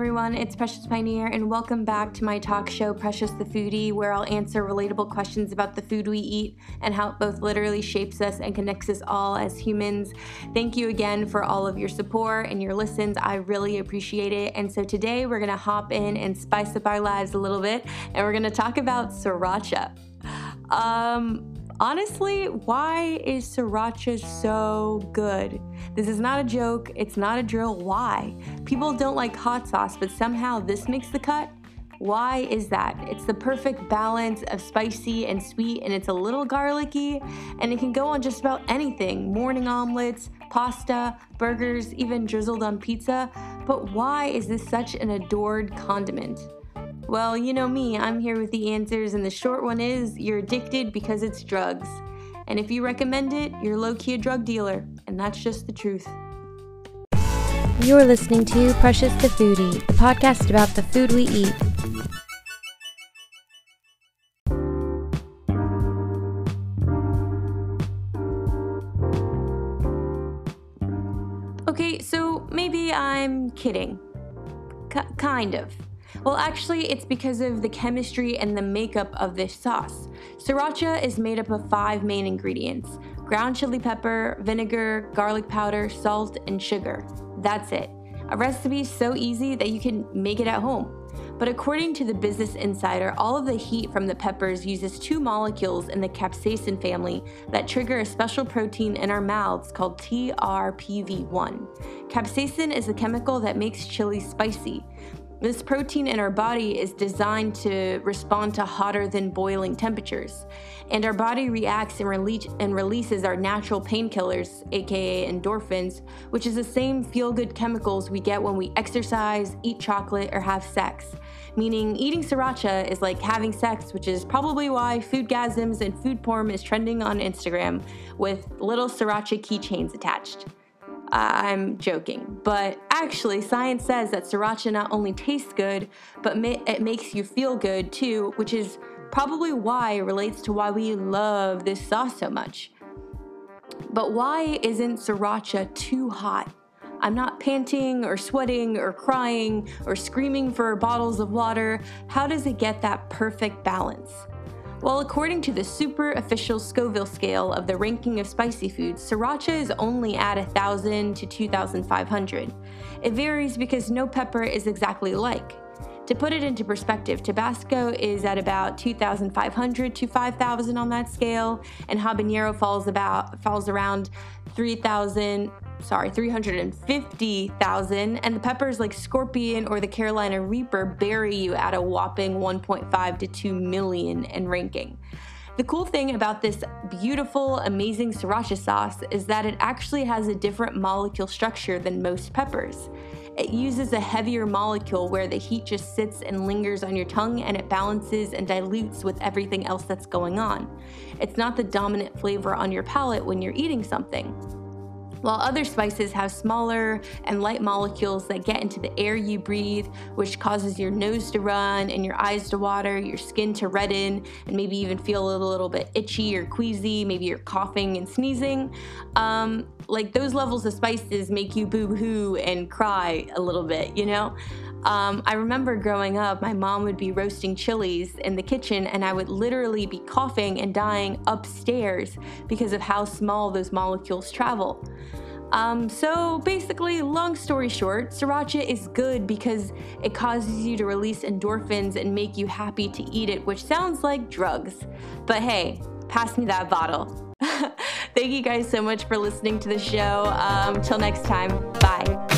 everyone. It's Precious Pioneer, and welcome back to my talk show, Precious the Foodie, where I'll answer relatable questions about the food we eat and how it both literally shapes us and connects us all as humans. Thank you again for all of your support and your listens. I really appreciate it. And so today we're going to hop in and spice up our lives a little bit, and we're going to talk about sriracha. Um, Honestly, why is sriracha so good? This is not a joke, it's not a drill. Why? People don't like hot sauce, but somehow this makes the cut? Why is that? It's the perfect balance of spicy and sweet, and it's a little garlicky, and it can go on just about anything morning omelets, pasta, burgers, even drizzled on pizza. But why is this such an adored condiment? Well, you know me, I'm here with the answers, and the short one is you're addicted because it's drugs. And if you recommend it, you're low key a drug dealer, and that's just the truth. You're listening to Precious the Foodie, a podcast about the food we eat. Okay, so maybe I'm kidding. K- kind of. Well, actually, it's because of the chemistry and the makeup of this sauce. Sriracha is made up of five main ingredients ground chili pepper, vinegar, garlic powder, salt, and sugar. That's it. A recipe so easy that you can make it at home. But according to the Business Insider, all of the heat from the peppers uses two molecules in the capsaicin family that trigger a special protein in our mouths called TRPV1. Capsaicin is a chemical that makes chili spicy. This protein in our body is designed to respond to hotter than boiling temperatures, and our body reacts and, release, and releases our natural painkillers, aka endorphins, which is the same feel good chemicals we get when we exercise, eat chocolate, or have sex. Meaning, eating sriracha is like having sex, which is probably why foodgasms and food porn is trending on Instagram with little sriracha keychains attached. I'm joking, but actually, science says that sriracha not only tastes good, but ma- it makes you feel good too, which is probably why it relates to why we love this sauce so much. But why isn't sriracha too hot? I'm not panting or sweating or crying or screaming for bottles of water. How does it get that perfect balance? Well, according to the super official Scoville scale of the ranking of spicy foods, sriracha is only at 1,000 to 2,500. It varies because no pepper is exactly like. To put it into perspective, Tabasco is at about 2,500 to 5,000 on that scale, and habanero falls about falls around 3,000 sorry, 350,000, and the peppers like Scorpion or the Carolina Reaper bury you at a whopping 1.5 to 2 million in ranking. The cool thing about this beautiful, amazing sriracha sauce is that it actually has a different molecule structure than most peppers. It uses a heavier molecule where the heat just sits and lingers on your tongue and it balances and dilutes with everything else that's going on. It's not the dominant flavor on your palate when you're eating something while other spices have smaller and light molecules that get into the air you breathe, which causes your nose to run and your eyes to water, your skin to redden, and maybe even feel a little, bit itchy or queasy. Maybe you're coughing and sneezing. Um, like those levels of spices make you boo hoo and cry a little bit, you know? Um, I remember growing up, my mom would be roasting chilies in the kitchen, and I would literally be coughing and dying upstairs because of how small those molecules travel. Um, so basically, long story short, sriracha is good because it causes you to release endorphins and make you happy to eat it, which sounds like drugs. But hey, pass me that bottle. Thank you guys so much for listening to the show. Um, till next time, bye.